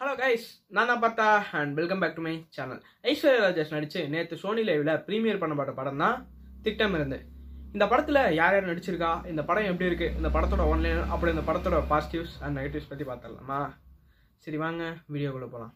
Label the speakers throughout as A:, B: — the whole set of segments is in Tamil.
A: ஹலோ கைஸ் நான் தான் பார்த்தா and welcome back to my channel Aishwarya Rajesh நடிச்சு நேற்று சோனி லைவில் ப்ரீமியர் பண்ணப்பட்ட படம் தான் திட்டம் இருந்து இந்த படத்தில் யார் யார் நடிச்சிருக்கா? இந்த படம் எப்படி இருக்குது இந்த படத்தோட ஒன்லைன் அப்படி இந்த படத்தோட பாசிட்டிவ்ஸ் அண்ட் நெகட்டிவ்ஸ் பற்றி பார்த்துடலாமா? சரி வாங்க வீடியோக்குள்ளே போகலாம்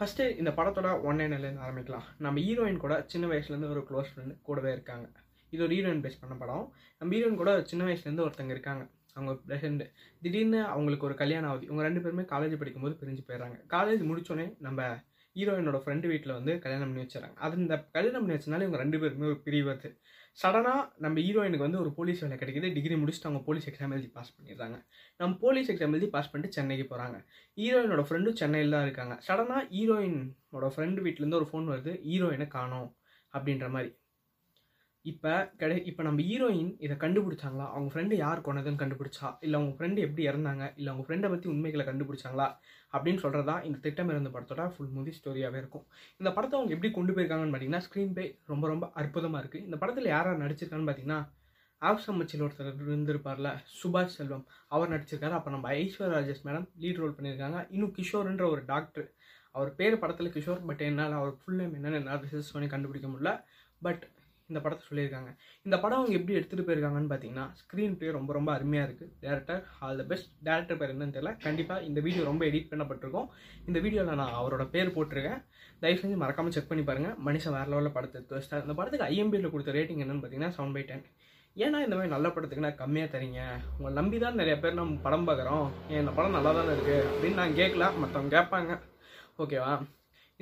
A: ஃபஸ்ட்டு இந்த படத்தோட ஒன்லைன்லேருந்து ஆரம்பிக்கலாம். நம்ம ஹீரோயின் கூட சின்ன வயசுலேருந்து ஒரு க்ளோஸ் ஃப்ரெண்டு கூடவே இருக்காங்க. இது ஒரு ஹீரோயின் பேஸ் பண்ண படம். நம்ம ஹீரோயின் கூட சின்ன வயசுலேருந்து ஒருத்தங்க இருக்காங்க. அவங்க ஃப்ரெண்டு திடீர்னு அவங்களுக்கு ஒரு கல்யாணம் ஆகுது இவங்க ரெண்டு பேருமே காலேஜ் படிக்கும்போது பிரிஞ்சு போயிடுறாங்க. காலேஜ் முடிச்சோடனே நம்ம ஹீரோயினோட ஃப்ரெண்டு வீட்டில் வந்து கல்யாணம் பண்ணி வச்சுறாங்க அது இந்த கல்யாணம் பண்ணி வச்சனால இவங்க ரெண்டு பேருமே ஒரு பிரிவு வருது. சடனாக நம்ம ஹீரோயினுக்கு வந்து ஒரு போலீஸ் வேலை கிடைக்கிது. டிகிரி முடிச்சுட்டு அவங்க போலீஸ் எக்ஸாம் எழுதி பாஸ் பண்ணிடுறாங்க. நம்ம போலீஸ் எக்ஸாம் எழுதி பாஸ் பண்ணிட்டு சென்னைக்கு போகிறாங்க ஹீரோயினோட ஃப்ரெண்டும் சென்னையில் தான் இருக்காங்க. சடனாக ஹீரோயினோட ஃப்ரெண்டு வீட்டிலேருந்து ஒரு ஃபோன் வருது. ஹீரோயினை காணோம் அப்படின்ற மாதிரி. இப்போ கிடை இப்போ நம்ம ஹீரோயின் இதை கண்டுபிடிச்சாங்களா? அவங்க ஃப்ரெண்டு யார் கொண்டதுன்னு கண்டுபிடிச்சா? இல்லை அவங்க ஃப்ரெண்டு எப்படி இறந்தாங்க? இல்லை அவங்க ஃப்ரெண்டை பற்றி உண்மைகளை கண்டுபிடிச்சாங்களா? அப்படின்னு சொல்கிறதா இந்த திட்டம் இருந்த படத்தோட ஃபுல் மூவி ஸ்டோரியாகவே இருக்கும். இந்த படத்தை அவங்க எப்படி கொண்டு போயிருக்காங்கன்னு பார்த்தீங்கன்னா ஸ்க்ரீன் பே ரொம்ப ரொம்ப அற்புதமாக இருக்குது இந்த படத்தில் யார் யார் நடிச்சிருக்கான்னு பார்த்தீங்கன்னா ஆப்சம் மச்சில் ஒருத்தர் இருந்திருப்பார்ல சுபாஷ் செல்வம். அவர் நடிச்சிருக்காரு. அப்போ நம்ம Aishwarya Rajesh madam lead role பண்ணியிருக்காங்க. இன்னும் கிஷோர்ன்ற ஒரு டாக்டர் அவர் பேர் படத்தில் கிஷோர் பட் என்னால் அவர் ஃபுல் நேம் என்னென்னு என்னால் ரிசர்ச் பண்ணி கண்டுபிடிக்க முடியல. பட் இந்த படத்தை சொல்லியிருக்காங்க. இந்த படம் அவங்க எப்படி எடுத்துகிட்டு போயிருக்காங்கன்னு பார்த்தீங்கன்னா ஸ்க்ரீன் ப்ளே ரொம்ப ரொம்ப அருமையாக இருக்குது director all the best director பேர் என்னன்னு தெரியல. கண்டிப்பாக இந்த வீடியோ ரொம்ப எடிட் பண்ணப்பட்டிருக்கும். இந்த வீடியோவில் நான் அவரோட பேர் போட்டிருக்கேன். தயவு செஞ்சு மறக்காமல் செக் பண்ணி பாருங்கள் மனுஷன் வேறு லெவலில் படத்தை எடுத்து வச்சிட்டார் இந்த படத்துக்கு ஐஎம்பியில் கொடுத்த ரேட்டிங் என்னன்னு பார்த்தீங்கன்னா செவன் பை டென் ஏன்னா இந்த மாதிரி நல்ல படத்துக்கு நான் கம்மியாக தரீங்க. உங்களை நம்பி தான் நிறைய பேர் நம்ம படம் பார்க்குறோம் ஏன் இந்த படம் நல்லா தானே இருக்குது அப்படின்னு நான் கேட்கல மற்றவங்க கேட்பாங்க ஓகேவா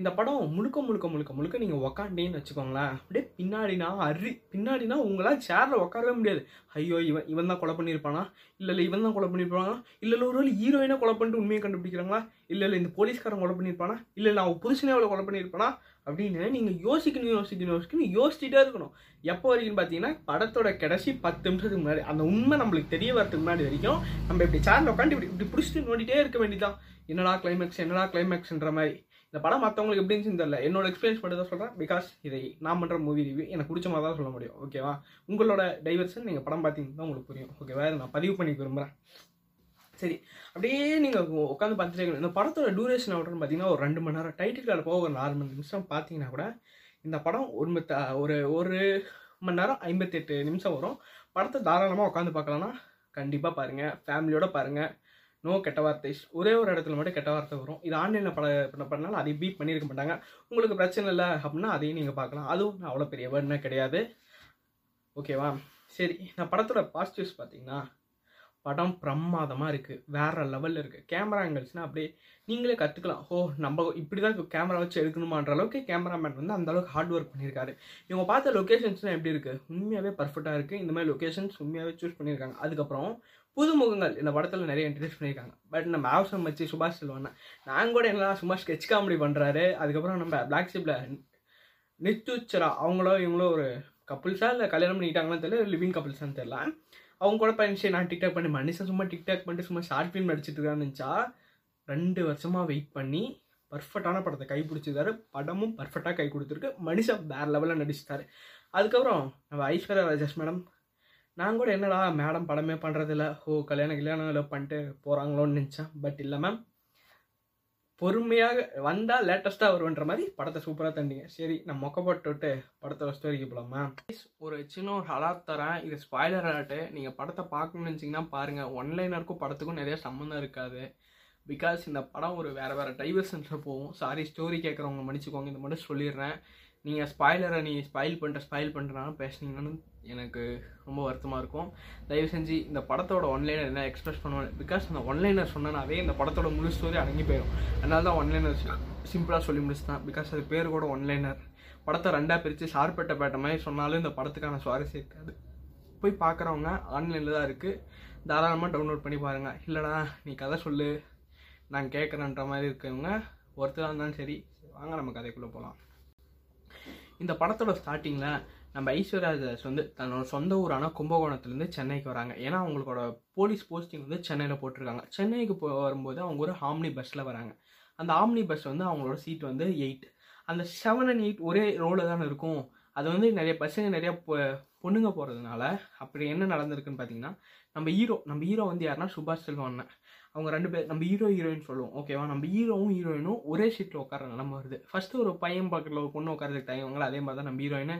A: இந்த படம் முழுக்க முழுக்க முழுக்க முழுக்க நீங்கள் உக்காண்டேன்னு வச்சுக்கோங்களேன் அப்படியே பின்னாடினா அரி பின்னாடினா உங்களால் சேரில் உட்காரவே முடியாது. ஐயோ இவன் இவன் தான் கொலை பண்ணியிருப்பானா? இல்லை இல்லை இவன் தான் கொலை பண்ணியிருப்பானா? இல்லை இல்லை ஒரு ஹீரோயினை கொலை பண்ணிட்டு உண்மையை கண்டுபிடிக்கிறாங்களா? இல்லை இல்லை இந்த போலீஸ்காரன் கொலை பண்ணியிருப்பானா? இல்லை இல்லை அவன் புருஷனே அவளை கொலை பண்ணியிருப்பானா? அப்படின்னு நீங்கள் யோசிக்கணும் யோசிக்கணும் யோசிக்கணும் யோசிச்சுட்டே இருக்கணும். எப்போ வரைக்கும் பார்த்தீங்கன்னா படத்தோட கடைசி பத்து நிமிஷத்துக்கு முன்னாடி அந்த உண்மை நம்மளுக்கு தெரிய வரதுக்கு முன்னாடி வரைக்கும் நம்ம இப்படி சேரில் உட்காந்து இப்படி இப்படி பிடிச்சிட்டு நோண்டிட்டே இருக்க வேண்டியதான் என்னடா கிளைமேக்ஸ் என்னடா கிளைமேக்ஸ்ன்ற மாதிரி. இந்த படம் மற்றவங்களுக்கு எப்படி இருந்துச்சுன்னு தெரியல. என்னோட எக்ஸ்பீரியன்ஸ் மட்டும் தான் சொல்கிறேன் பிகாஸ் இதை நான் பண்ணுற மூவி ரிவ்யூ எனக்கு பிடிச்ச மாதிரி தான் சொல்ல முடியும். ஓகேவா உங்களோட டைவர்ஷன் நீங்கள் படம் பார்த்தீங்கன்னா உங்களுக்கு புரியும். ஓகேவா நான் பதிவு பண்ணி விரும்புகிறேன் சரி. அப்படியே நீங்கள் உட்காந்து பார்த்துட்டே இந்த படத்தோட டூரேஷன் எவ்வளோன்னு பார்த்தீங்கன்னா ஒரு ரெண்டு மணி நேரம். டைட்டில் கார்டு போக ஒரு நாலு மணி நிமிஷம் பார்த்தீங்கன்னா கூட இந்த படம் ஒரு ஒரு ஒரு மணி நேரம் ஐம்பத்தெட்டு நிமிஷம் வரும். படத்தை தாராளமாக உட்காந்து பார்க்கலாம்னா கண்டிப்பாக பாருங்கள் ஃபேமிலியோட பாருங்கள் நோ கெட்ட வார்த்தை. ஒரே ஒரு இடத்துல மட்டும் கெட்ட வார்த்தை வரும். இது ஆன்லைனில் பல பண்ண பண்ணாலும் அதை பீட் பண்ணியிருக்க மாட்டாங்க. உங்களுக்கு பிரச்சனை இல்லை அப்படின்னா அதையும் நீங்கள் பார்க்கலாம். அதுவும் அவ்வளோ பெரிய வேர்டுனா கிடையாது. ஓகேவா சரி நான் படத்தோட பாசிட்டிவ்ஸ் பார்த்தீங்கன்னா படம் பிரமாதமாக இருக்குது வேறு லெவலில் இருக்குது கேமரா ஆங்கிள்ஸ்னால் அப்படியே நீங்களே கற்றுக்கலாம் ஓ நம்ம இப்படி தான் கேமரா வச்சு எடுக்கணுமான்ற அளவுக்கு கேமராமேன் வந்து அந்த அளவுக்கு ஹார்ட் ஒர்க் பண்ணியிருக்காரு இவங்க பார்த்த லொக்கேஷன்ஸ்லாம் எப்படி இருக்குது உண்மையாகவே பர்ஃபெக்டாக இருக்குது இந்த மாதிரி லொக்கேஷன்ஸ் உண்மையாகவே சூஸ் பண்ணியிருக்காங்க அதுக்கப்புறம் புதுமுகங்கள். இந்த படத்தில் நிறைய இன்ட்ரடியூஸ் பண்ணியிருக்காங்க. பட் நம்ம ஆப்ஷன் வச்சு சுபாஷ் செல்வன் நாங்கள் கூட என்ன சும்மா ஸ்கெச் காமெடி பண்ணுறாரு அதுக்கப்புறம் நம்ம பிளாக் ஷிப்பில் நித்துச்சரா அவங்களோ இவங்களோ ஒரு கப்புள்ஸா இல்லை கல்யாணம் பண்ணிக்கிட்டாங்களான்னு தெரியல. லிவிங் கப்புள்ஸான்னு தெரியல. அவங்க கூட பயணிச்சு நான் டிக்டாக் பண்ணி மனுஷன் சும்மா டிக்டாக் பண்ணிட்டு சும்மா ஷார்ட் ஃபிலிம் நடிச்சிட்டு இருக்கான்னு நினச்சா ரெண்டு வருஷமாக வெயிட் பண்ணி பர்ஃபெக்டான படத்தை கை பிடிச்சிருக்காரு. படமும் பர்ஃபெக்டாக கை கொடுத்துருக்கு. மனுஷன் வேறு லெவலில் நடிச்சிட்டாரு. அதுக்கப்புறம் நம்ம ஐஸ்வர்யா ராஜேஷ் மேடம் நான் கூட என்னடா மேடம் படமே பண்ணுறதில்ல ஓ கல்யாணம் கல்யாணம் இல்லை பண்ணிட்டு போகிறாங்களோன்னு நினச்சேன். பட் இல்லை மேம் பொறுமையாக வந்தால் லேட்டஸ்ட்டாக வருவன்ற மாதிரி படத்தை சூப்பராக தண்டிங்க சரி நான் மொக்க போட்டு படத்தோட ஸ்டோரிக்கு போகலாமா ஒரு சின்ன ஒரு ஹலாத் தரேன். இது ஸ்பாய்லர் அலாட்டு நீங்கள் படத்தை பார்க்கணும்னு நினச்சிங்கன்னா பாருங்கள் ஒன்லைனருக்கும் படத்துக்கும் நிறைய சம்மந்தம் இருக்காது. பிகாஸ் இந்த படம் ஒரு வேறு வேறு டைவர்ஷன்ஸில் போகும். சாரி ஸ்டோரி கேட்குறவங்க மன்னிச்சுக்கோங்க. இந்த மட்டும் சொல்லிடுறேன். நீங்கள் ஸ்பாய்லரை நீ ஸ்பாயில் பண்ணுற ஸ்பாயில் பண்ணுறனாலும் பேசுனீங்கன்னு எனக்கு ரொம்ப வருத்தமாக இருக்கும். தயவு செஞ்சு இந்த படத்தோட ஒன்லைனர் என்ன எக்ஸ்பிரஸ் பண்ணுவேன்? பிகாஸ் அந்த ஒன்லைனர் சொன்னனாவே இந்த படத்தோட முழு ஸ்டோரி அடங்கி போயிடும். அதனால தான் ஒன்லைனர் சிம்பிளாக சொல்லி முடிச்சுதான் பிகாஸ் அது பேர் கூட ஒன்லைனர் படத்தை ரெண்டாக பிரித்து சார்பட்ட பேட்ட மாதிரி சொன்னாலும் இந்த படத்துக்கான சுவாரஸ்யம் இருக்காது. போய் பார்க்குறவங்க ஆன்லைனில் தான் இருக்குது தாராளமாக டவுன்லோட் பண்ணி பாருங்கள் இல்லைடா நீ கதை சொல்லு. நான் கேட்குறேன்ற மாதிரி இருக்கவங்க ஒருத்தராக இருந்தாலும் சரி வாங்க நம்ம கதைக்குள்ளே போகலாம் இந்த படத்தோட ஸ்டார்டிங்கில் நம்ம ஐஸ்வர்யா தாஸ் வந்து தன்னோட சொந்த ஊரான கும்பகோணத்துலேருந்து சென்னைக்கு வராங்க. ஏன்னா அவங்களோட போலீஸ் போஸ்டிங் வந்து சென்னையில் போட்டிருக்காங்க. சென்னைக்கு போ வரும்போது அவங்க ஒரு ஆம்னி பஸ்ஸில் வராங்க. அந்த ஆம்னி பஸ் வந்து அவங்களோட சீட் வந்து எயிட் அந்த செவன் அண்ட் எயிட் ஒரே ரோவில் தானே இருக்கும். அது வந்து நிறைய பஸ்ஸுங்க நிறைய பொண்ணுங்க போகிறதுனால அப்படி என்ன நடந்திருக்குன்னு பார்த்தீங்கன்னா நம்ம ஹீரோ நம்ம ஹீரோ வந்து யாருன்னா சுபாஷ் செல்வம் அண்ணன். அவங்க ரெண்டு பேர் நம்ம ஹீரோ ஹீரோயின் சொல்லுவோம். ஓகேவா நம்ம ஹீரோவும் ஹீரோயினும் ஒரே சீட்டில் உட்கார நம்ம வருது. ஃபஸ்ட்டு ஒரு பையன் பக்கத்தில் ஒரு பொண்ணு உட்காரதுக்கு அவங்கள அதே மாதிரி தான் நம்ம ஹீரோயினு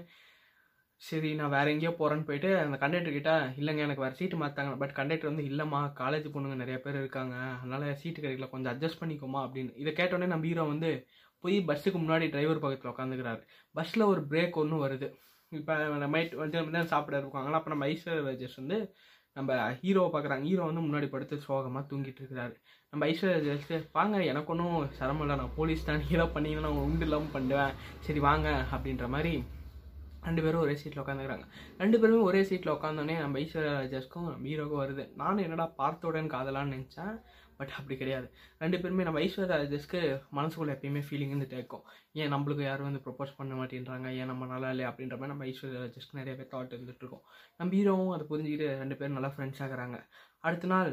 A: சரி நான் வேற எங்கேயோ போகிறேன்னு போயிட்டு அந்த கண்டக்டர் கிட்ட இல்லைங்க எனக்கு வேறு சீட்டு மாற்றாங்க பட் கண்டக்டர் வந்து இல்லைம்மா காலேஜ் பொண்ணுங்க நிறைய பேர் இருக்காங்க. அதனால் சீட்டு கிடைக்கல. கொஞ்சம் அட்ஜஸ்ட் பண்ணிக்கோமா? அப்படின்னு. இதை கேட்டோடனே நம்ம ஹீரோ வந்து போய் பஸ்ஸுக்கு முன்னாடி டிரைவர் பக்கத்தில் உட்காந்துக்கிறாரு பஸ்ஸில் ஒரு பிரேக் ஒன்று வருது. இப்போ நைட் வந்து சாப்பிட இருக்காங்களா அப்போ நம்ம ஐஸ்வர்யா ராஜேஷ் வந்து நம்ம ஹீரோவை பார்க்குறாங்க ஹீரோ வந்து முன்னாடி படுத்து சோகமாக தூங்கிட்டு இருக்கிறாரு. நம்ம ஐஸ்வர்யா ராஜேஷ் வாங்க எனக்கு ஒன்றும் சிரமம் இல்லை. நான் போலீஸ் தான். ஹீரோ பண்ணீங்கன்னா நான் உண்டு இல்லாமல் பண்ணுவேன். சரி வாங்க அப்படின்ற மாதிரி ரெண்டு பேரும் ஒரே சீட்டில் உட்காந்துக்கிறாங்க ரெண்டு பேருமே ஒரே சீட்டில் உட்காந்தோடனே நம்ம ஐஸ்வர்யா ராஜாஸ்க்கும் நம்ம ஹீரோக்கும் வருது. நானும் என்னடா பார்த்தோடன்னு காதலான்னு நினச்சேன். பட் அப்படி கிடையாது. ரெண்டு பேருமே நம்ம ஐஸ்வர்யா ராஜேஷ்க்கு மனசுக்குள்ள எப்பயுமே ஃபீலிங் வந்து இருக்கும். ஏன் நம்மளுக்கு யாரும் வந்து ப்ரொப்போஸ் பண்ண மாட்டேன்றாங்க? ஏன் நம்ம நல்லா இல்லையா? அப்படின்ற மாதிரி நம்ம ஐஸ்வர்யா ராஜேஷ்க்கு நிறைய பேர் தாட் இருந்துட்டு இருக்கோம். நம்ம ஹீரோவும் அதை புரிஞ்சுக்கிட்டு ரெண்டு பேரும் நல்லா ஃப்ரெண்ட்ஸ் ஆகிறாங்க. அடுத்த நாள்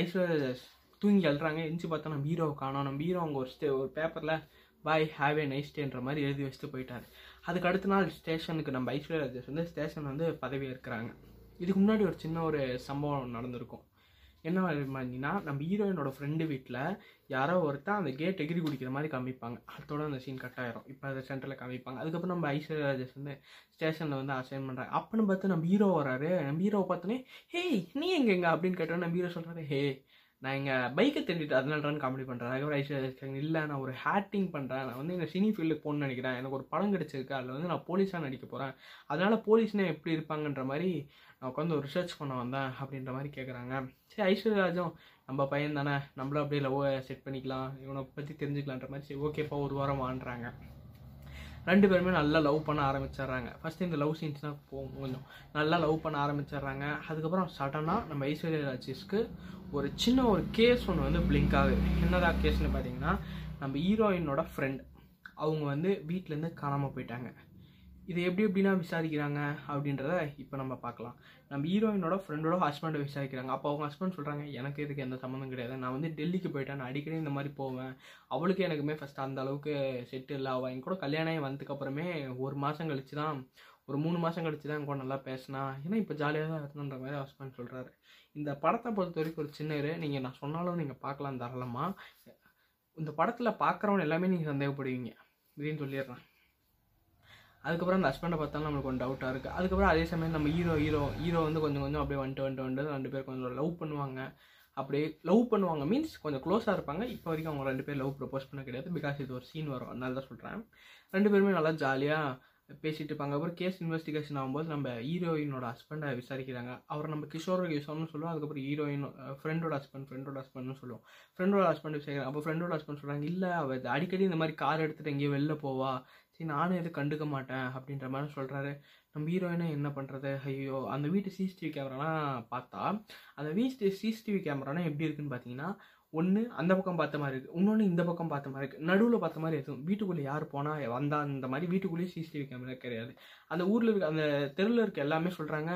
A: ஐஸ்வர்யா ராஜேஷ் தூங்கி அழுறாங்க. எஞ்சி பார்த்தா நம்ம ஹீரோவை காணோம். நம்ம ஹீரோ அவங்க ஒரு ஸ்டே ஒரு பேப்பரில் பாய் ஹாவ் ஏ நைஸ் டேன்ற மாதிரி எழுதி வச்சுட்டு போயிட்டாரு. அதுக்கு அடுத்த நாள் ஸ்டேஷனுக்கு நம்ம ஐஸ்வர்யா ராஜேஷ் வந்து ஸ்டேஷன் வந்து பதவி இருக்கிறாங்க இதுக்கு முன்னாடி ஒரு சின்ன ஒரு சம்பவம் நடந்திருக்கும். என்ன மாதிரினா நம்ம ஹீரோயினோட ஃப்ரெண்டு வீட்டில் யாரோ ஒருத்தர் அந்த கேட் எகிரி குடிக்கிற மாதிரி காமிப்பாங்க. அதோட அந்த சீன் கட் ஆயிரும். இப்போ அதை சென்டரில் காமிப்பாங்க. அதுக்கப்புறம் நம்ம ஐஸ்வர்யா ராஜேஷ் வந்து ஸ்டேஷனில் வந்து அசைன் பண்ணுறாங்க அப்போன்னு பார்த்து நம்ம ஹீரோ வராரு. நம்ம ஹீரோவை பார்த்தோன்னே ஹேய் நீ எங்கே எங்க அப்படின்னு கேட்டால் நம்ம ஹீரோ சொல்கிறாரு ஹே நான் எங்கள் பைக்கை தெரிஞ்சுட்டு அதனால காமெடி பண்ணுறேன் அதுக்கப்புறம் ஐஸ்வர்யா இல்லை நான் ஒரு ஹேட்டிங் பண்ணுறேன் நான் வந்து இந்த சினி ஃபீல்டுக்கு போகணும்னு நினைக்கிறேன். எனக்கு ஒரு படம் கிடைச்சிருக்கு. அதில் வந்து நான் போலீஸாக நடிக்க போகிறேன் அதனால் போலீஸ்னால் எப்படி இருப்பாங்கன்ற மாதிரி நான் உட்காந்து ஒரு ரிசர்ச் பண்ண வந்தேன் அப்படின்ற மாதிரி கேட்குறாங்க சரி ஐஸ்வர்யராஜும் நம்ம பையன் தானே நம்மளும் அப்படியே லவ் செட் பண்ணிக்கலாம் இவனை பற்றி தெரிஞ்சுக்கலான்ற மாதிரி சரி ஓகேப்பா ஒரு வாரம் வாங்குறாங்க ரெண்டு பேருமே நல்லா லவ் பண்ண ஆரம்பிச்சிடுறாங்க. ஃபஸ்ட்டு இந்த லவ் சீன்ஸ்னால் போகும் கொஞ்சம் நல்லா லவ் பண்ண ஆரம்பிச்சிடுறாங்க. அதுக்கப்புறம் சடனாக நம்ம ஐஸ்வர்யா ராஜேஷ்க்கு ஒரு சின்ன ஒரு கேஸ் ஒன்று வந்து பிளிங்க் ஆகுது. என்னடா கேஸ்னு பார்த்தீங்கன்னா நம்ம ஹீரோயினோட ஃப்ரெண்ட் அவங்க வந்து வீட்டிலேருந்து காணாமல் போயிட்டாங்க. இது எப்படி எப்படின்னா விசாரிக்கிறாங்க அப்படின்றத இப்போ நம்ம பார்க்கலாம். நம்ம ஹீரோயினோட ஃப்ரெண்டோட ஹஸ்பண்டை விசாரிக்கிறாங்க. அப்போ அவங்க ஹஸ்பண்ட் சொல்கிறாங்க எனக்கு இதுக்கு எந்த சம்மந்தம் கிடையாது. நான் வந்து டெல்லிக்கு போயிட்டேன். நான் அடிக்கடி இந்த மாதிரி போவேன். அவளுக்கு எனக்குமே ஃபஸ்ட் அந்த அளவுக்கு செட் இல்லை. அவள் என் கூட கல்யாணம் ஆகி வந்ததுக்கப்புறமே ஒரு மாதம் கழிச்சு தான் ஒரு மூணு மாதம் கழிச்சு தான் என் கூட நல்லா பேசினா. ஏன்னா இப்போ ஜாலியாக தான் இருந்தன்ற மாதிரி ஹஸ்பண்ட் சொல்கிறாரு இந்த படத்தை பொறுத்த வரைக்கும் ஒரு சின்ன இரு நீங்கள் நான் சொன்னாலும் நீங்கள் பார்க்கலாம் தாராளமாக இந்த படத்தில் பார்க்குறவங்க எல்லாமே நீங்கள் சந்தேகப்படுவீங்க. இதையும் சொல்லிடுறேன். அதுக்கப்புறம் அந்த ஹஸ்பண்டை பார்த்தாலும் நம்மளுக்கு கொஞ்சம் டவுட்டாக இருக்குது அதுக்கப்புறம் அதே சமயம் நம்ம ஹீரோ ஹீரோ ஹீரோ வந்து கொஞ்சம் கொஞ்சம் அப்படியே வந்துட்டு வந்துட்டு வந்துட்டு ரெண்டு பேர் கொஞ்சம் லவ் பண்ணுவாங்க. அப்படியே லவ் பண்ணுவாங்க. மீன்ஸ் கொஞ்சம் க்ளோஸாக இருப்பாங்க. இப்போ வரைக்கும் அவங்க ரெண்டு பேர் லவ் ப்ரப்போஸ் பண்ண கிடையாது. பிகாஸ் இது ஒரு சீன் வரும். அதனால தான் சொல்கிறேன் ரெண்டு பேருமே நல்லா ஜாலியாக பேசிட்டு இருப்பாங்க. அப்புறம் கேஸ் இன்வெஸ்டிகேஷன் ஆகும்போது நம்ம ஹீரோயினோட ஹஸ்பண்டை விசாரிக்கிறாங்க. அவர் நம்ம கிஷோர் கிஷோர்னு சொல்லுவோம். அதுக்கப்புறம் ஹீரோயின் ஃப்ரெண்டோட ஹஸ்பண்ட் ஃப்ரெண்டோட ஹஸ்பண்ட்னு சொல்லுவோம். ஃப்ரெண்டோட ஹஸ்பண்ட் விசாரிக்கிறாங்க. அப்போ ஃப்ரெண்டோட ஹஸ்பண்ட் சொல்கிறாங்க இல்லை அவள் அடிக்கடி இந்த மாதிரி கார் எடுத்துகிட்டு எங்கேயோ வெளில போவா. சரி நானும் எதுவும் கண்டுக்க மாட்டேன் அப்படின்ற மாதிரி சொல்கிறாரு நம்ம ஹீரோயினை என்ன பண்ணுறது ஐயோ அந்த வீட்டு சிசிடிவி கேமராலாம் பார்த்தா அந்த வீட்டு சிசிடிவி கேமரானா எப்படி இருக்குன்னு பார்த்தீங்கன்னா ஒன்று அந்த பக்கம் பார்த்த மாதிரி இருக்குது இன்னொன்று இந்த பக்கம் பார்த்த மாதிரி இருக்குது நடுவில் பார்த்த மாதிரி எதுவும் வீட்டுக்குள்ளே யார் போனால் வந்தால் அந்த மாதிரி வீட்டுக்குள்ளேயே சிசிடிவி கேமரா கிடையாது. அந்த ஊரில் இருக்க அந்த தெருவில் இருக்க எல்லாமே சொல்கிறாங்க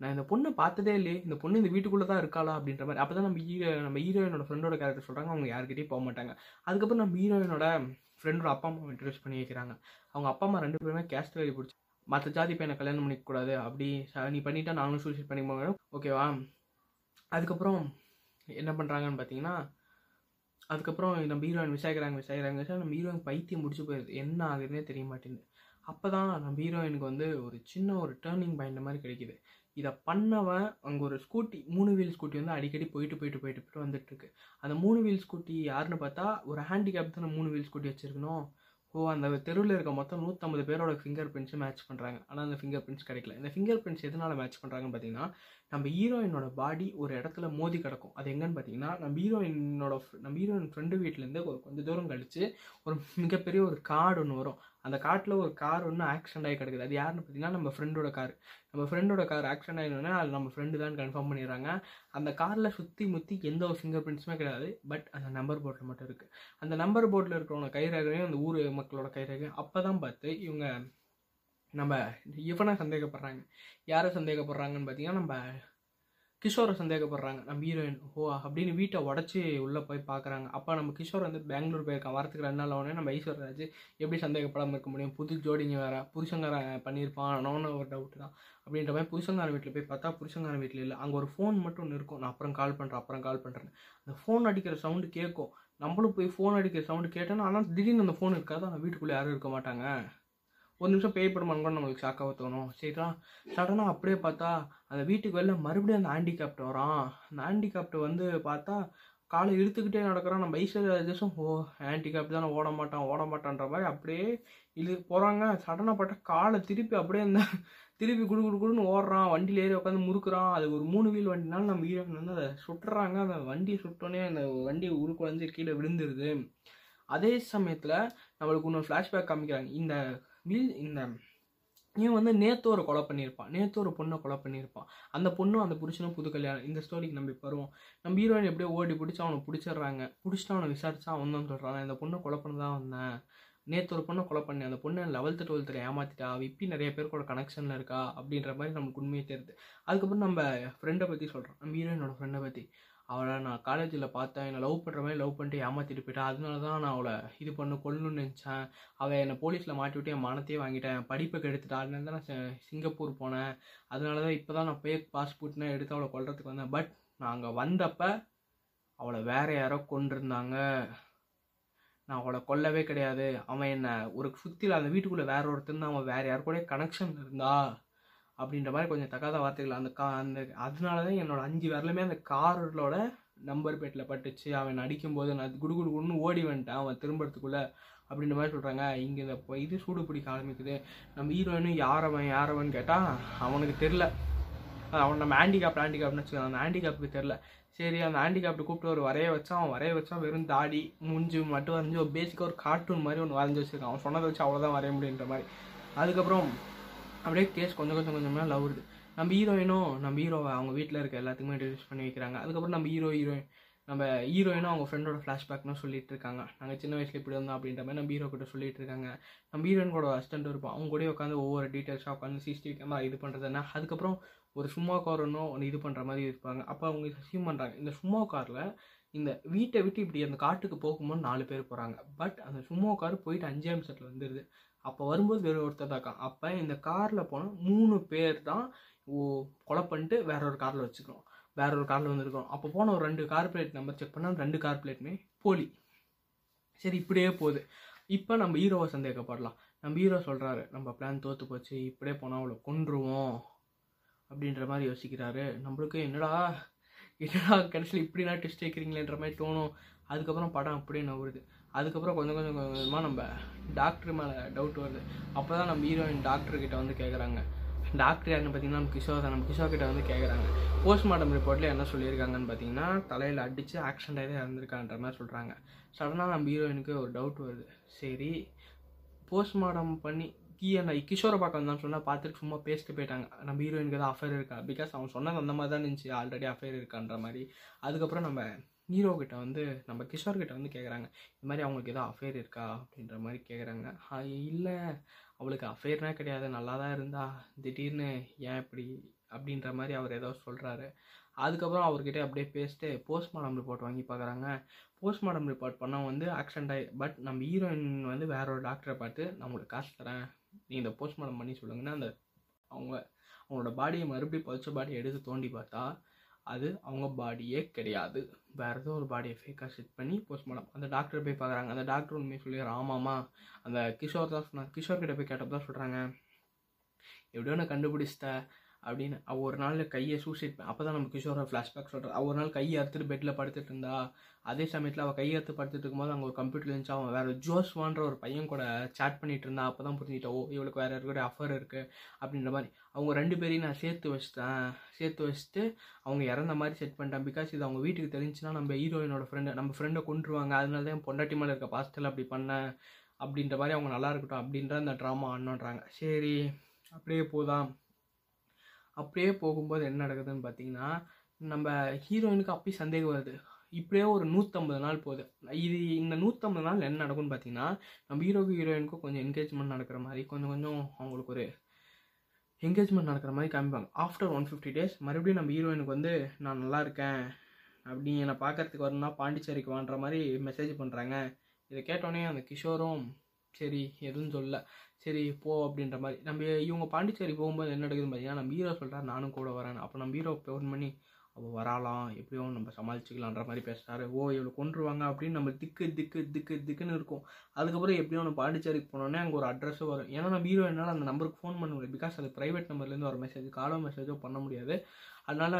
A: நான் இந்த பொண்ணை பார்த்ததே இல்லையே இந்த பொண்ணு இந்த வீட்டுக்குள்ளே தான் இருக்காளா? அப்படின்ற மாதிரி. அப்போ தான் நம்ம ஹீரோ நம்ம ஹீரோயினோட ஃப்ரெண்டோட கேரக்டர் சொல்கிறாங்க அவங்க யாருக்கிட்டேயும் போக மாட்டாங்க. அதுக்கப்புறம் நம்ம ஹீரோயினோட ஃப்ரெண்டோட அப்பா அம்மா இன்ட்ரடியூஸ் பண்ணி வைக்கிறாங்க. அவங்க அப்பா அம்மா ரெண்டு பேருமே கேஸ்ட் வேலி பிடிச்சி மற்ற ஜாதி பையனை கல்யாணம் பண்ணிக்கக்கூடாது அப்படி நீ பண்ணிட்டா நாங்களும் சூசைட் பண்ணிக்க ஓகேவா அதுக்கப்புறம் என்ன பண்ணுறாங்கன்னு பார்த்தீங்கன்னா அதுக்கப்புறம் நம்ம ஹீரோயின் விசாரிக்கிறாங்க விசாரிக்கிறாங்க சார் நம்ம ஹீரோயின் பைத்தியம் முடிச்சு போயிடுது என்ன ஆகுதுன்னே தெரிய மாட்டேங்குது. அப்போ தான் நம்ம ஹீரோயினுக்கு வந்து ஒரு சின்ன ஒரு டேர்னிங் பாயிண்ட் மாதிரி கிடைக்குது. இதை பண்ணவன் அங்கே ஒரு ஸ்கூட்டி மூணு வீல் ஸ்கூட்டி வந்து அடிக்கடி போயிட்டு போயிட்டு போயிட்டு போயிட்டு வந்துட்டுருக்கு. அந்த மூணு வீல் ஸ்கூட்டி யாருன்னு பார்த்தா ஒரு ஹேண்டிகேப் தானே மூணு வீல் ஸ்கூட்டி வச்சிருக்கணும்? ஓ அந்த தெருவில் இருக்க மொத்தம் நூற்றம்பது பேரோட ஃபிங்கர் பிரிண்ட்ஸை மேட்ச் பண்ணுறாங்க ஆனால் அந்த ஃபிங்கர் பிரிண்ட்ஸ் கிடைக்கல. இந்த ஃபிங்கர் பிரிண்ட்ஸ் எதனால மேட்ச் பண்ணுறாங்கன்னு பார்த்தீங்கன்னா நம்ம ஹீரோயினோட பாடி ஒரு இடத்துல மோதி கிடக்கும். அது எங்கன்னு பார்த்தீங்கன்னா நம்ம ஹீரோயினோட நம்ம ஹீரோயின் ஃப்ரெண்டு வீட்டிலேருந்து கொஞ்சம் தூரம் கழித்து ஒரு மிகப்பெரிய ஒரு கார்டு ஒன்று வரும். அந்த காட்டில் ஒரு கார் ஒன்று ஆக்சிடென்ட் ஆகி கிடக்குது. அது யாருன்னு பார்த்தீங்கன்னா நம்ம ஃப்ரெண்டோட கார் நம்ம ஃப்ரெண்டோட கார் ஆக்சிடென்ட் ஆகினோடனே அது நம்ம ஃப்ரெண்டு தான் கன்ஃபார்ம் பண்ணிடுறாங்க. அந்த காரில் சுற்றி முற்றி எந்த ஒரு ஃபிங்கர் பிரிண்ட்ஸுமே கிடையாது. பட் அந்த நம்பர் போர்டில் மட்டும் இருக்குது அந்த நம்பர் போர்டில் இருக்கிறவங்க கைரேகையும் அந்த ஊர் மக்களோட கைரேகையும் அப்போ தான் பார்த்து இவங்க நம்ம இவனை சந்தேகப்படுறாங்க. யாரை சந்தேகப்படுறாங்கன்னு பார்த்தீங்கன்னா நம்ம கிஷோரை சந்தேகப்படுறாங்க. நம்ம ஹீரோயின் ஓ அப்படின்னு வீட்டை உடச்சி உள்ளே போய் பார்க்குறாங்க அப்போ நம்ம கிஷோர் வந்து பெங்களூர் போயிருக்கான். வரத்துக்கு ரெண்டு நாள் உடனே நம்ம ஐஸ்வர்ராஜ் எப்படி சந்தேகப்படாமல் இருக்க முடியும்? புது ஜோடிங்க வேற. புருஷங்காரன் பண்ணியிருப்பான். ஒன்று ஒரு டவுட் தான். அப்படின்ற மாதிரி புருஷங்காரன் வீட்டில் போய் பார்த்தா புருஷங்காரன் வீட்டில் இல்லை. அங்கே ஒரு ஃபோன் மட்டும் ஒன்று இருக்கும். நான் அப்புறம் கால் பண்ணுறேன் அப்புறம் கால் பண்ணுறேன் அந்த ஃபோன் அடிக்கிற சவுண்டு கேட்கும் நம்மளும் போய் ஃபோன் அடிக்கிற சவுண்டு கேட்டேன்னா ஆனால் திடீர்னு அந்த ஃபோன் இருக்காது. ஆனால் வீட்டுக்குள்ளே யாரும் இருக்க மாட்டாங்க. ஒரு நிமிஷம் பேய் படமான்னு கூட நம்மளுக்கு ஷாக்காக தோணும். சரிங்களா சடனாக அப்படியே பார்த்தா அந்த வீட்டுக்கு வெளில மறுபடியும் அந்த ஹேண்டிகாப்டர் வரான். அந்த ஹேண்டிகாப்டர் வந்து பார்த்தா காலை இழுத்துக்கிட்டே நடக்கிறான். நம்ம ஐஸ்வர்யா ராஜேஷும் ஓ ஹேண்டிகாப்ட் தானே ஓட மாட்டான் ஓட மாட்டான்ற மாதிரி அப்படியே இது போகிறாங்க சடனாக பார்த்தா காலை திருப்பி அப்படியே அந்த திருப்பி குடு குடு குடுன்னு ஓடுறான். வண்டியில் ஏறி உட்காந்து முறுக்குறான். அது ஒரு மூணு வீல் வண்டினால நம்ம ஹீரோயின் வந்து அதை சுட்டுறாங்க. அந்த வண்டியை சுட்டோன்னே அந்த வண்டியை உருக்கு வந்து கீழே விழுந்துருது. அதே சமயத்தில் நம்மளுக்கு இன்னொரு ஃப்ளாஷ்பேக் காமிக்கிறாங்க. இந்த நீ இந்த இவன் வந்து நேற்று ஒரு கொலை பண்ணியிருப்பான். நேற்று ஒரு பொண்ணை கொலை பண்ணியிருப்பான். அந்த பொண்ணும் அந்த புருஷனும் புது கல்யாணம் இந்த ஸ்டோரிக்கு நம்ம வருவோம் நம்ம ஹீரோயின் எப்படியோ ஓடி பிடிச்சி அவனை பிடிச்சிடுறாங்க. பிடிச்சிட்டு அவனை விசாரிச்சா அவன் தான் சொல்கிறான் இந்த பொண்ணை கொலை பண்ண தான் வந்தேன். நேற்று ஒரு பொண்ணை கொலை பண்ணேன். அந்த பொண்ணை லெவல்த்து டுவெல்த்தில் ஏமாத்திட்டா. அவ இப்பி நிறைய பேர் கூட கனெக்ஷனில் இருக்கா? அப்படின்ற மாதிரி நமக்கு உண்மையை தெரியுது. அதுக்கப்புறம் நம்ம ஃப்ரெண்டை பற்றி சொல்கிறோம் நம்ம ஹீரோயினோட ஃப்ரெண்டை பற்றி அவளை நான் காலேஜில் பார்த்தேன் என்னை லவ் பண்ணுற மாதிரி லவ் பண்ணிட்டு ஏமாற்றிட்டு போயிட்டா. அதனால தான் நான் அவளை இது பண்ண கொள்ளணும்னு நினச்சேன். அவள் என்னை போலீஸில் மாட்டி விட்டு என் மனத்தையே வாங்கிட்டேன். படிப்பை கெடுத்துட்டா. அதனால தான் நான் சிங்கப்பூர் போனேன். அதனால தான் இப்போ தான் நான் பேக் பாஸ்போர்ட்னு எடுத்து அவளை கொள்றதுக்கு வந்தேன். பட் நான் அங்கே அவளை வேற யாரோ கொண்டிருந்தாங்க நான் அவளை கொல்லவே கிடையாது. அவன் என்னை ஒரு சுற்றில அந்த வீட்டுக்குள்ளே வேற ஒருத்தன் அவன் வேற யார் கூட கனெக்ஷன் இருந்தா. அப்படின்ற மாதிரி கொஞ்சம் தகாத வார்த்தைகள். அந்த கா அந்த அதனால தான் என்னோட அஞ்சு விரலுமே அந்த காரோட நம்பர் பிளேட்டில் பட்டுச்சு. அவன் அடிக்கும்போது நான் குடு குடு குடுன்னு ஓடி வந்துட்டேன். அவன் திரும்புறதுக்குள்ளே அப்படின்ற மாதிரி சொல்கிறாங்க இங்கே இந்த இது சூடு பிடிக்க ஆரம்பிக்குது. நம்ம ஹீரோயினும் யாரவன் யாரவன் கேட்டால் அவனுக்கு தெரில அவன் நம்ம ஹேண்டிகாப் ஹேண்டிகாப்னு வச்சுக்கலாம் அந்த ஹேண்டிகாப்புக்கு தெரில சரி அந்த ஹேண்டிகாப்டு கூப்பிட்டு ஒரு வரைய வச்சான். அவன் வரைய வச்சான் வெறும் தாடி மூஞ்சி மட்டும் வரைஞ்சி ஒரு பேசிக்காக ஒரு கார்ட்டூன் மாதிரி ஒன்று வரைஞ்சி வச்சுருக்கான். அவன் சொன்னதை வச்சு அவ்வளோதான் வரைய முடியுன்ற மாதிரி. அதுக்கப்புறம் அப்படியே கேஸ் கொஞ்சம் கொஞ்சம் கொஞ்சமாக லவ் வருது. நம்ம ஹீரோயினும் நம்ம ஹீரோவை அவங்க வீட்டில் இருக்க எல்லாத்துக்குமே இன்ட்ரடியூஸ் பண்ணி வைக்கிறாங்க. அதுக்கப்புறம் நம்ம ஹீரோ ஹீரோயின் நம்ம ஹீரோயினும் அவங்க ஃப்ரெண்டோட ஃப்ளாஷ்பேக்னு சொல்லிட்டு இருக்காங்க. நாங்கள் சின்ன வயசில் இப்படி இருந்தோம் அப்படின்ற மாதிரி நம்ம ஹீரோ கிட்ட சொல்லிட்டு இருக்காங்க. நம்ம ஹீரோயின் கூட அஸ்டண்ட் இருப்போம். அவங்க கூட உட்காந்து ஒவ்வொரு டீட்டெயில்ஸாக உட்காந்து சிசிடிவி கேமரா இது பண்ணுறதுன்னா அதுக்கப்புறம் ஒரு சும்மா காரனும் ஒன்று இது பண்ணுற மாதிரி இருப்பாங்க. அப்போ அவங்க அசியூம் பண்ணுறாங்க இந்த சும்மா காரில் இந்த வீட்டை விட்டு இப்படி அந்த காட்டுக்கு போகும்போது நாலு பேர் போகிறாங்க பட் அந்த சும்மா கார் போயிட்டு அஞ்சே நிமிஷத்தில் வந்துடுது அப்போ வரும்போது வேற ஒருத்தர் தான் இருக்கான். அப்போ இந்த காரில் போனால் மூணு பேர் தான் ஓ கொலை பண்ணிட்டு வேற ஒரு காரில் வச்சுக்கிறோம் வேற ஒரு காரில் வந்துருக்கோம் அப்போ போன ஒரு ரெண்டு கார்பரேட் நம்பர் செக் பண்ணால் ரெண்டு கார் போலி. சரி இப்படியே போகுது. இப்போ நம்ம ஹீரோவை சந்தேகப்படலாம். நம்ம ஹீரோ சொல்கிறாரு நம்ம பிளான் தோற்று போச்சு இப்படியே போனால் அவளை கொன்றுவோம். அப்படின்ற மாதிரி யோசிக்கிறாரு. நம்மளுக்கு என்னடா என்னடா கடைசியில் இப்படிலாம் டெஸ்ட் வைக்கிறீங்களேன்ற மாதிரி தோணும். அதுக்கப்புறம் படம் அப்படியே நவருது. அதுக்கப்புறம் கொஞ்சம் கொஞ்சம் கொஞ்சமாக நம்ம டாக்டர் மேலே டவுட் வருது. அப்போ தான் நம்ம ஹீரோயின் டாக்டர்கிட்ட வந்து கேட்குறாங்க டாக்டர் யாருன்னு பார்த்தீங்கன்னா நம்ம கிஷோர் தான். நம்ம கிஷோர் கிட்ட வந்து கேட்குறாங்க போஸ்ட்மார்ட்டம் ரிப்போர்ட்டில் என்ன சொல்லியிருக்காங்கன்னு பார்த்தீங்கன்னா தலையில் அடித்து ஆக்சிடென்ட் தான் இறந்துருக்கான்ற மாதிரி சொல்கிறாங்க சடனாக நம்ம ஹீரோயினுக்கு ஒரு டவுட் வருது. சரி போஸ்ட்மார்ட்டம் பண்ணி கீ நான் கிஷோரை பார்க்க வந்தான்னு சொன்னால் பார்த்துட்டு சும்மா பேசிட்டு போயிட்டாங்க. நம்ம ஹீரோயினுக்கு தான் அஃபேர் இருக்கா? பிகாஸ் அவன் சொன்னது அந்த மாதிரி தான் இருந்துச்சு. ஆல்ரெடி அஃபேர் இருக்கான்ற மாதிரி. அதுக்கப்புறம் நம்ம ஹீரோ கிட்ட வந்து நம்ம கிஷோர் கிட்ட வந்து கேட்குறாங்க இந்த மாதிரி அவங்களுக்கு ஏதோ அஃபேர் இருக்கா? அப்படின்ற மாதிரி கேட்குறாங்க இல்லை. அவளுக்கு அஃபேர்னா கிடையாது. நல்லா தான் இருந்தா. திடீர்னு ஏன் இப்படி? அப்படின்ற மாதிரி அவர் ஏதோ சொல்கிறாரு அதுக்கப்புறம் அவர்கிட்ட அப்படியே பேசிட்டு போஸ்ட்மார்ட்டம் ரிப்போர்ட் வாங்கி பார்க்குறாங்க போஸ்ட்மார்ட்டம் ரிப்போர்ட் பண்ணால் வந்து ஆக்சிடென்ட் ஆகி பட் நம்ம ஹீரோயின் வந்து வேற ஒரு டாக்டரை பார்த்து நான் உங்களுக்கு காசு தரேன். நீ இந்த போஸ்ட்மார்ட்டம் பண்ணி சொல்லுங்கன்னா அந்த அவங்க அவங்களோட பாடியை மறுபடியும் பதிச்ச பாடியை எடுத்து தோண்டி பார்த்தா அது அவங்க பாடியே கிடையாது. வேறு ஏதோ ஒரு பாடியை ஃபேக்காக செட் பண்ணி போஸ்ட்மார்ட்டம் அந்த டாக்டர் போய் பார்க்குறாங்க. அந்த டாக்டர் உண்மையை சொல்லி ஆமாம்மா அந்த கிஷோர் தான் சொன்னாங்க. கிஷோர் கிட்ட போய் கேட்டப்போ தான் சொல்கிறாங்க எப்படியோ நான் கண்டுபிடிச்சிட்ட. அப்படின்னு. அவள் ஒரு நாள் கையை சூசைட் அப்போ தான் நம்ம கிஷோரை ஃப்ளாஷ்பேக் சொல்கிறேன் அவ ஒரு நாள் கையை அறுத்துட்டு பெட்டில் படுத்துட்டு இருந்தா அதே சமயத்தில் அவள் கையை அறுத்து படுத்துட்டு இருக்கும்போது அங்கே ஒரு கம்ப்யூட்டர் இருந்துச்சு. அவன் வேறு ஜோஸ்வான்ற ஒரு பையன் கூட சேட் பண்ணிட்டு இருந்தா அப்போ தான் புரிஞ்சுட்டா ஓ இவளுக்கு வேறு இருக்கிற அஃபர் இருக்குது அப்படின்ற மாதிரி. அவங்க ரெண்டு பேரையும் நான் சேர்த்து வச்சுட்டேன். சேர்த்து வச்சுட்டு அவங்க இறந்த மாதிரி செட் பண்ணிட்டேன். பிகாஸ் இது அவங்க வீட்டுக்கு தெரிஞ்சுன்னா நம்ம ஹீரோயினோட ஃப்ரெண்டு நம்ம ஃப்ரெண்டை கொண்டுருவாங்க அதனால தான் என் பொண்டாட்டி மேலே இருக்க பாஸ்டல் அப்படி பண்ணேன் அப்படின்ற மாதிரி அவங்க நல்லா இருக்கட்டும் அப்படின்ற அந்த ட்ராமா ஆனோன்றாங்க சரி அப்படியே போதான் அப்படியே போகும்போது என்ன நடக்குதுன்னு பார்த்தீங்கன்னா நம்ம ஹீரோயினுக்கு அப்படியே சந்தேகம் வருது. இப்படியே ஒரு நூற்றம்பது நாள் போகுது. இது இந்த நூற்றம்பது நாள் என்ன நடக்கும்னு பார்த்தீங்கன்னா நம்ம ஹீரோக்கு ஹீரோயினுக்கும் கொஞ்சம் என்கேஜ்மெண்ட் நடக்கிற மாதிரி கொஞ்சம் கொஞ்சம் அவங்களுக்கு ஒரு என்கேஜ்மெண்ட் நடக்கிற மாதிரி காமிப்பாங்க. ஆஃப்டர் ஒன் ஃபிஃப்டி டேஸ் மறுபடியும் நம்ம ஹீரோயினுக்கு வந்து நான் நல்லா இருக்கேன். அப்படி என்னை பார்க்கறதுக்கு வரணும்னா பாண்டிச்சேரிக்கு வான்ற மாதிரி மெசேஜ் பண்ணுறாங்க இதை கேட்டோடனே அந்த கிஷோரும் சரி எதுவும் சொல்ல. சரி போ அப்படின்ற மாதிரி. நம்ம இவங்க பாண்டிச்சேரி போகும்போது என்ன நடக்குதுன்னு பார்த்தீங்கன்னா நம்ம ஹீரோ சொல்கிறார் நானும் கூட வரேன் அப்போ நம்ம ஹீரோ ஃபோன் பண்ணி அவள் வராலாம் எப்படியோ நம்ம சமாளிச்சுக்கலான்ற மாதிரி பேசுகிறாரு ஓ இவ்வளோ கொண்டுருவாங்க அப்படின்னு நம்ம திக்கு திக்கு திக்கு திக்குன்னு இருக்கும். அதுக்கப்புறம் எப்படியோ நம்ம பாண்டிச்சேரிக்கு போனோன்னே அங்கே ஒரு அட்ரஸும் வரும். ஏன்னா நம்ம ஹீரோ என்னால் அந்த நம்பருக்கு ஃபோன் பண்ண முடியாது. பிகாஸ் அது ப்ரைவேட் நம்பர்லேருந்து ஒரு மெசேஜ் காலோ மெசேஜோ பண்ண முடியாது. அதனால்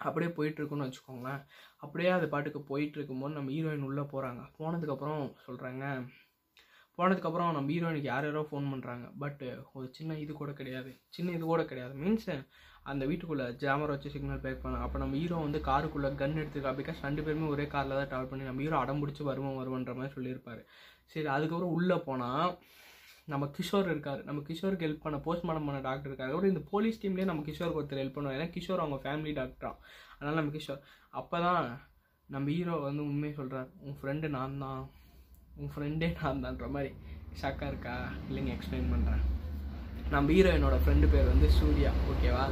A: அப்படியே போயிட்டுருக்குன்னு வச்சுக்கோங்களேன். அப்படியே அது பாட்டுக்கு போயிட்டு இருக்கும்போது நம்ம ஹீரோயின் உள்ளே போகிறாங்க போனதுக்கப்புறம் சொல்கிறாங்க போனதுக்கப்புறம் நம்ம ஹீரோயினுக்கு யார் யாரோ ஃபோன் பண்ணுறாங்க பட் ஒரு சின்ன இது கூட கிடையாது. சின்ன இது கூட கிடையாது. மீன்ஸ் அந்த வீட்டுக்குள்ளே ஜாமர் வச்சு சிக்னல் பேக் பண்ண அப்போ நம்ம ஹீரோ வந்து காருக்குள்ளே கன் எடுத்துக்கா பிகாஸ் ரெண்டு பேருமே ஒரே காரில் தான் ட்ராவல் பண்ணி நம்ம ஹீரோ அடம் பிடிச்சி வருவோம் வருவன்ற மாதிரி சொல்லியிருப்பாரு. சரி அதுக்கப்புறம் உள்ளே போனால் நம்ம கிஷோர் இருக்கார். நம்ம கிஷோருக்கு ஹெல்ப் பண்ண போஸ்ட்மார்ட்டம் பண்ண டாக்டர் இருக்கார். அப்புறம் இந்த போலீஸ் டீம்லேயே நம்ம கிஷோருக்கு ஒருத்தர் ஹெல்ப் பண்ணுவார். ஏன்னா கிஷோர் அவங்க ஃபேமிலி டாக்டரா அதனால் நம்ம கிஷோர் அப்போ தான் நம்ம ஹீரோ வந்து உண்மையை சொல்கிறார் உன் ஃப்ரெண்டு நான் தான் உன் ஃப்ரெண்டே நான் தான்ற மாதிரி ஷாக்காக இருக்கா? இல்லைங்க எக்ஸ்பிளைன் பண்ணுறேன் நம்ம ஹீரோயினோட ஃப்ரெண்டு பேர் வந்து சூர்யா ஓகேவா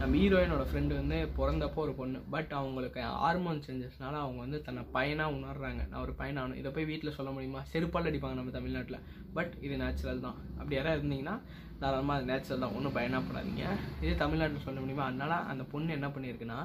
A: நம்ம ஹீரோயினோட ஃப்ரெண்டு வந்து பிறந்தப்போ ஒரு பொண்ணு. பட் அவங்களுக்கு ஹார்மோன் சேஞ்சஸ்னால அவங்க வந்து தன்னை பையனாக உணர்றாங்க. நான் ஒரு பையனாகணும் இதை போய் வீட்டில் சொல்ல முடியுமா? செருப்பால் அடிப்பாங்க நம்ம தமிழ்நாட்டில். பட் இது நேச்சுரல் தான். அப்படி யாராவது இருந்தீங்கன்னா தாராளமாக அது நேச்சுரல் தான். ஒன்றும் பயணப்படாதீங்க இதே தமிழ்நாட்டில் சொல்ல முடியுமா? அதனால அந்த பொண்ணு என்ன பண்ணியிருக்குன்னா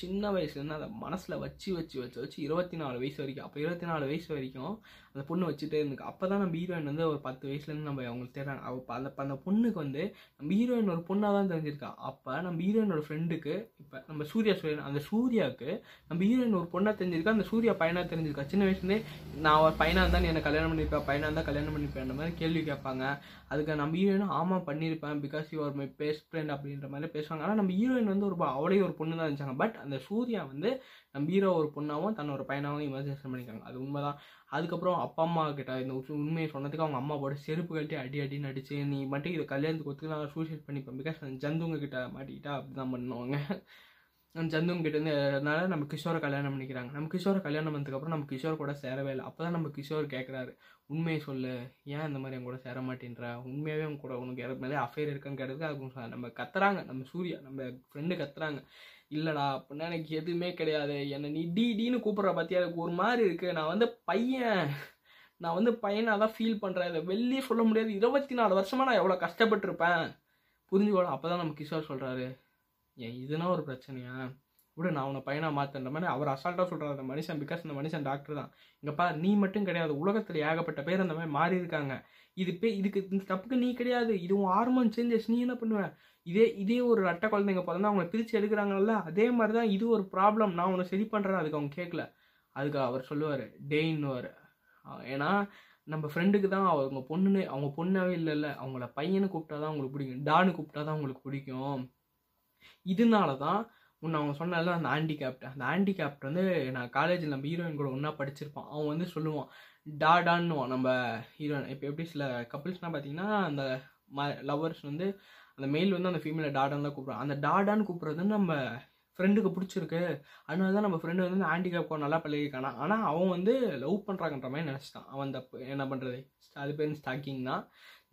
A: சின்ன வயசுலேருந்து அதை மனசில் வச்சு வச்சு வச்சு வச்சு இருபத்தி நாலு வயசு வரைக்கும் அப்போ இருபத்தி நாலு வயசு வரைக்கும் அந்த பொண்ணு வச்சுட்டே இருந்துக்கு. அப்போ தான் நம்ம ஹீரோயின் வந்து ஒரு பத்து வயசுலேருந்து நம்ம அவங்களுக்கு தேடுறாங்க. அவ அந்த அந்த பொண்ணுக்கு வந்து நம்ம ஹீரோயின் ஒரு பொண்ணாக தான் தெரிஞ்சிருக்கா. அப்போ நம்ம ஹீரோயினோட ஃப்ரெண்டுக்கு இப்போ நம்ம சூர்யா சூரியன் அந்த சூர்யாவுக்கு நம்ம ஹீரோயின் ஒரு பொண்ணாக தெரிஞ்சிருக்கா அந்த சூர்யா பையனாக தெரிஞ்சிருக்கா? சின்ன வயசுலேருந்தே நான் ஒரு பையனாக இருந்தால் நீ கல்யாணம் பண்ணியிருப்பேன் பையனாக இருந்தால் கல்யாணம் பண்ணியிருப்பேன் மாதிரி கேள்வி கேட்பாங்க. அதுக்கு நம்ம ஹீரோயினும் ஆமாம் பண்ணியிருப்பேன் because you are my best friend அப்படின்ற மாதிரி பேசுவாங்க. ஆனால் நம்ம ஹீரோயின் வந்து ஒரு அவளே ஒரு பொண்ணு தான் இருந்துச்சாங்க பட் அந்த சூர்யா வந்து நம்ம ஹீரோ ஒரு பொண்ணாகவும் தன்னோட ஒரு பையனாகவும் இமேஜினேஷன் பண்ணிக்கிறாங்க. அது உண்மைதான். அதுக்கப்புறம் அப்பா அம்மா கிட்ட இந்த உண்மையை சொன்னதுக்கு அவங்க அம்மா போட்டு செருப்பு கழட்டி அடி அடி நடிச்சு நீ மட்டும் இதை கல்யாணத்துக்கு ஒத்துக்கு நான் சூசைட் பண்ணிப்பேன் பிகாஸ் ஜந்துங்க கிட்ட மாட்டிக்கிட்டா அப்படிதான் பண்ணுவாங்க. அந்த ஜந்துங்க கிட்ட இருந்து அதனால நம்ம கிஷோரை கல்யாணம் பண்ணிக்கிறாங்க. நம்ம கிஷோரை கல்யாணம் பண்ணதுக்கப்புறம் நம்ம கிஷோர் கூட சேரவே இல்லை. அப்போ தான் நம்ம கிஷோர் கேட்குறாரு உண்மையை சொல்லு. ஏன் இந்த மாதிரி என் கூட சேர மாட்டேன்ற? உண்மையாகவே அவங்க கூட உனக்கு யாருக்கு மேலே அஃபேர் இருக்குன்னு கேட்டதுக்கு அதுக்கு நம்ம கத்துறாங்க. நம்ம சூர்யா நம்ம ஃப்ரெண்டு கத்துறாங்க. இல்லடா அப்படின்னா எனக்கு எதுவுமே கிடையாது. என்னை நீ டி டின்னு கூப்பிட்ற பத்தியா? அதுக்கு ஒரு மாதிரி இருக்கு. நான் வந்து பையன். நான் வந்து பையனாக தான் ஃபீல் பண்ணுறேன் இதை வெளியே சொல்ல முடியாது. இருபத்தி நாலு வருஷமா நான் எவ்வளோ கஷ்டப்பட்டிருப்பேன். புரிஞ்சுக்கோட அப்போ தான் நம்ம கிஷோர் சொல்கிறாரு ஏன் இதுனா ஒரு பிரச்சனையா? விடு நான் உன்னை பையனாக மாற்றுன்ற மாதிரி அவர் அசால்ட்டாக சொல்கிறார் அந்த மனுஷன் பிகாஸ் அந்த மனுஷன் டாக்டர் தான். இங்கேப்பா நீ மட்டும் கிடையாது. உலகத்தில் ஏகப்பட்ட பேர் அந்த மாதிரி மாறி இருக்காங்க. இது பே இதுக்கு இந்த தப்புக்கு நீ கிடையாது. இது உன் ஹார்மோன் சேஞ்சஸ் நீ என்ன பண்ணுவேன் இதே இதே ஒரு ரெட்டை குழந்தைங்க பிறந்தா அவங்கள பிரித்து எடுக்கிறாங்கல்ல? அதே மாதிரி தான் இது ஒரு ப்ராப்ளம் நான் உன்னை சரி பண்ணுறேன் அதுக்கு அவங்க கேட்கல அதுக்கு அவர் சொல்லுவார் டேன்னுவார் ஏன்னா நம்ம ஃப்ரெண்டுக்கு தான் அவங்க பொண்ணுன்னு அவங்க பொண்ணாவே இல்லைல்ல. அவங்கள பையனை கூப்பிட்டா தான் அவங்களுக்கு பிடிக்கும். டான்னு கூப்பிட்டா தான் அவங்களுக்கு பிடிக்கும். இதனால தான் உன்னை அவங்க சொன்னால அந்த ஹேண்டிகேப்ட் அந்த ஹேண்டிகேப்ட் வந்து நான் காலேஜில் நம்ம ஹீரோயின் கூட ஒன்றா படிச்சிருப்பான். அவன் வந்து சொல்லுவான் டாடான்னுவான் நம்ம ஹீரோயின் இப்போ எப்படி சில கப்புள்ஸ்னால் பார்த்தீங்கன்னா அந்த ம லவ்வர்ஸ் வந்து அந்த மெயில் வந்து அந்த ஃபீமேலை டாடான்லாம் தான் கூப்பிட்றான் அந்த டாடான்னு கூப்பிட்றது நம்ம ஃப்ரெண்டுக்கு பிடிச்சிருக்கு. அதனால தான் நம்ம ஃப்ரெண்டு வந்து ஹேண்டிகேப் நல்லா பழகிருக்கானா ஆனால் அவன் வந்து லவ் பண்ணுறாங்கன்ற மாதிரி நினச்சிட்டான். அவன் அந்த என்ன பண்ணுறது அது பேர் ஸ்டாக்கிங் தான்.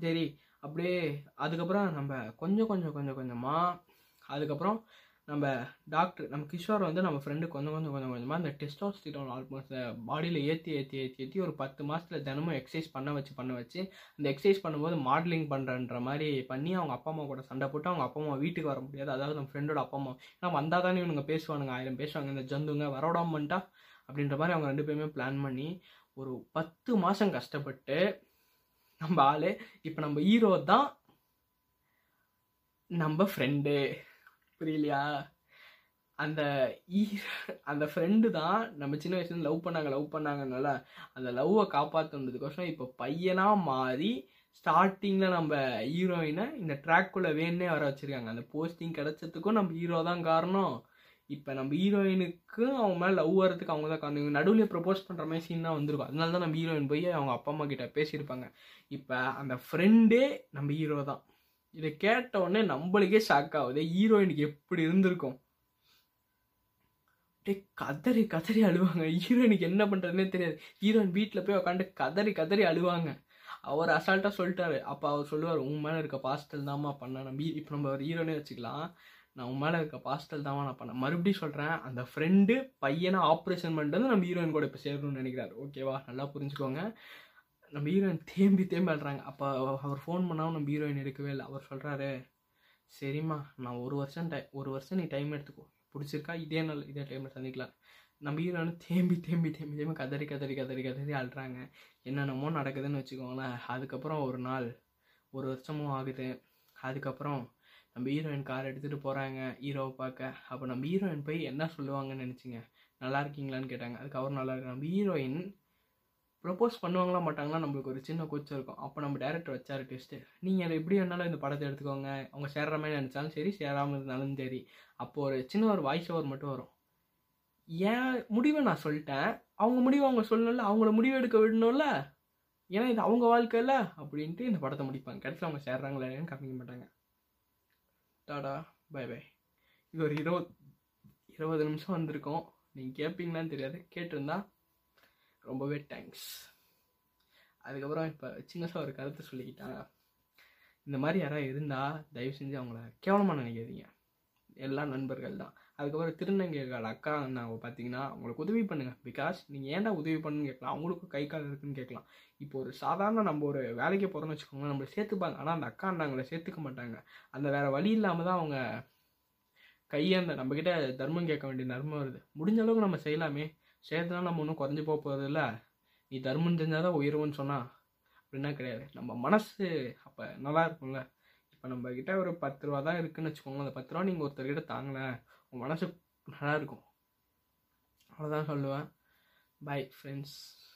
A: சரி அப்படியே அதுக்கப்புறம் நம்ம கொஞ்சம் கொஞ்சம் கொஞ்சம் கொஞ்சமாக அதுக்கப்புறம் நம்ம டாக்டர் நம்ம கிஷோர் வந்து நம்ம ஃப்ரெண்டு கொஞ்சம் கொஞ்சம் கொஞ்சம் கொஞ்சமாக அந்த டெஸ்டாஸ்டிரோன் ஆல்மோஸ்ட் பாடியில் ஏற்றி ஏற்றி ஏற்றி ஏற்றி ஒரு பத்து மாதத்தில் தினமும் எக்ஸசைஸ் பண்ண வச்சு பண்ண வச்சு அந்த எக்ஸசைஸ் பண்ணும்போது மாடலிங் பண்ணுறன்ற மாதிரி பண்ணி அவங்க அப்பா அம்மா கூட சண்டை போட்டு அவங்க அப்பா அம்மா வீட்டுக்கு வர முடியாது. அதாவது நம்ம ஃப்ரெண்டோட அப்பா அம்மா. ஏன்னா வந்தால் தானே இவனுங்க பேசுவானுங்க ஆயிரம் பேசுவாங்க. இந்த ஜந்துங்க வரவிடாம பண்ணிட்டா அப்படின்ற மாதிரி அவங்க ரெண்டு பேருமே பிளான் பண்ணி ஒரு பத்து மாதம் கஷ்டப்பட்டு நம்ம ஆள் இப்போ நம்ம ஹீரோ தான் நம்ம ஃப்ரெண்டு புரியலையா? அந்த ஈ- அந்த ஃப்ரெண்டு தான் நம்ம சின்ன வயசுல லவ் பண்ணாங்க லவ் பண்ணாங்கனால அந்த லவ்வை காப்பாற்றுனதுக்கோசரம் இப்போ பையனாக மாறி ஸ்டார்டிங்கில் நம்ம ஹீரோயினை இந்த ட்ராக்குள்ளே வேணே வர வச்சுருக்காங்க. அந்த போஸ்டிங் கிடைச்சதுக்கும் நம்ம ஹீரோ தான் காரணம். இப்போ நம்ம ஹீரோயினுக்கு அவங்க மேலே லவ் வரதுக்கு அவங்க தான் காரணம். நடுவில் ப்ரப்போஸ் பண்ணுற மாதிரி சீன் தான் வந்திருக்கும். அதனால தான் நம்ம ஹீரோயின் போய் அவங்க அப்பா அம்மா கிட்ட பேசியிருப்பாங்க. இப்போ அந்த ஃப்ரெண்டே நம்ம ஹீரோ தான். இதை கேட்ட உடனே நம்மளுக்கே ஷாக் ஆகுது. ஹீரோயினுக்கு எப்படி இருந்திருக்கும்? அப்படியே கதறி கதறி அழுவாங்க. ஹீரோயினுக்கு என்ன பண்ணுறதுனே தெரியாது. ஹீரோயின் வீட்டில் போய் உட்காந்து கதறி கதறி அழுவாங்க. அவர் அசால்ட்டாக சொல்லிட்டாரு. அப்போ அவர் சொல்லுவார் உன் மேலே இருக்க பாஸ்டல் தாம்மா பண்ண. நம்ம இப்போ நம்ம ஒரு ஹீரோனே வச்சுக்கலாம். நான் உன் மேலே இருக்க பாஸ்டல் தாம்மா நான் பண்ணேன் மறுபடியும் சொல்கிறேன் அந்த ஃப்ரெண்டு பையனை ஆப்ரேஷன் பண்ணிட்டு வந்து நம்ம ஹீரோயின் கூட இப்போ சேரணும்னு நினைக்கிறாரு. ஓகேவா நல்லா புரிஞ்சுக்கோங்க. நம்ம ஹீரோயின் தேம்பி தேம்பி அழுறாங்க அப்போ அவர் ஃபோன் பண்ணாமல் நம்ம ஹீரோயின் எடுக்கவே இல்லை. அவர் சொல்கிறாரு சரிம்மா நான் ஒரு வருஷம் டை ஒரு வருஷம் நீ டைம் எடுத்துக்கோ. பிடிச்சிருக்கா? இதே நாள் இதே டைமில் சந்திக்கலாம். நம்ம ஹீரோனு தேம்பி தேம்பி தேம்பி தேம்பி கதறி கதறி கதறி கதறி அழுறாங்க. என்னென்னமோ நடக்குதுன்னு வச்சுக்கோங்களேன். அதுக்கப்புறம் ஒரு நாள் ஒரு வருஷமும் ஆகுது. அதுக்கப்புறம் நம்ம ஹீரோயின் கார் எடுத்துகிட்டு போகிறாங்க ஹீரோவை பார்க்க. அப்போ நம்ம ஹீரோயின் போய் என்ன சொல்லுவாங்கன்னு நினச்சிங்க? நல்லா இருக்கீங்களான்னு கேட்டாங்க. அதுக்கு அவர் நல்லா இருக்கு நம்ம ஹீரோயின் ப்ரொப்போஸ் பண்ணுவாங்களா மாட்டாங்களா நம்மளுக்கு ஒரு சின்ன கூச்சம் இருக்கும். அப்போ நம்ம டேரக்டர் வச்சாரு டெஸ்ட்டு நீங்கள் அதை எப்படி வேணாலும் இந்த படத்தை எடுத்துக்கோங்க. அவங்க சேர்ற மாதிரி நினச்சாலும் சரி சேராமல் இருந்தாலும் சரி. அப்போ ஒரு சின்ன ஒரு வாய்ஸ் ஓவர் மட்டும் வரும். ஏன் முடிவை நான் சொல்லிட்டேன். அவங்க முடிவை அவங்க சொல்லணும்ல அவங்கள முடிவு எடுக்க விடணும்ல? ஏன்னா இது அவங்க வாழ்க்கையில்? அப்படின்ட்டு இந்த படத்தை முடிப்பாங்க. கடைசியில் அவங்க சேர்றாங்களா இல்லையான்னு காமிக்க மாட்டாங்க. டாடா பை பை இது ஒரு இருபது இருபது நிமிஷம் வந்திருக்கோம். நீங்கள் கேட்பீங்களான்னு தெரியாது. கேட்டிருந்தா ரொம்பவே தேங்க்ஸ் அதுக்கப்புறம் இப்போ சின்னசாக ஒரு கருத்தை சொல்லிக்கிட்டாங்க இந்த மாதிரி யாராவது இருந்தால் தயவு செஞ்சு அவங்கள கேவலமாக நினைக்காதீங்க. எல்லாம் நண்பர்கள் தான். அதுக்கப்புறம் திருநங்கைகள் அக்கா நான் பார்த்தீங்கன்னா அவங்களுக்கு உதவி பண்ணுங்கள் பிகாஸ் நீங்கள் ஏன்டா உதவி பண்ணுன்னு கேட்கலாம். அவங்களுக்கும் கை கால் இருக்குன்னு கேட்கலாம். இப்போ ஒரு சாதாரண நம்ம ஒரு வேலைக்கு போகிறோம்னு வச்சுக்கோங்க நம்மளை சேர்த்துப்பாங்க. ஆனால் அந்த அக்கா நாங்களை சேர்த்துக்க மாட்டாங்க. அந்த வேறு வழி இல்லாமல் தான் அவங்க கையேந்த நம்மக்கிட்ட தர்மம் கேட்க வேண்டிய தர்மம் வருது. முடிஞ்ச அளவுக்கு நம்ம செய்யலாமே. சேர்த்துலாம் நம்ம ஒன்றும் குறைஞ்சி போக போகிறதில்ல நீ தர்மம் செஞ்சால் தான் உயர்வுன்னு சொன்னால் அப்படின்னா கிடையாது. நம்ம மனசு அப்போ நல்லா இருக்கும்ல. இப்போ நம்ம ஒரு பத்து ரூபா தான் இருக்குன்னு வச்சுக்கோங்க அந்த பத்து ரூபா நீங்கள் ஒருத்தர்கிட்ட தாங்கலை உங்கள் மனசு நல்லா இருக்கும். அவ்வளோதான் சொல்லுவேன். Bye friends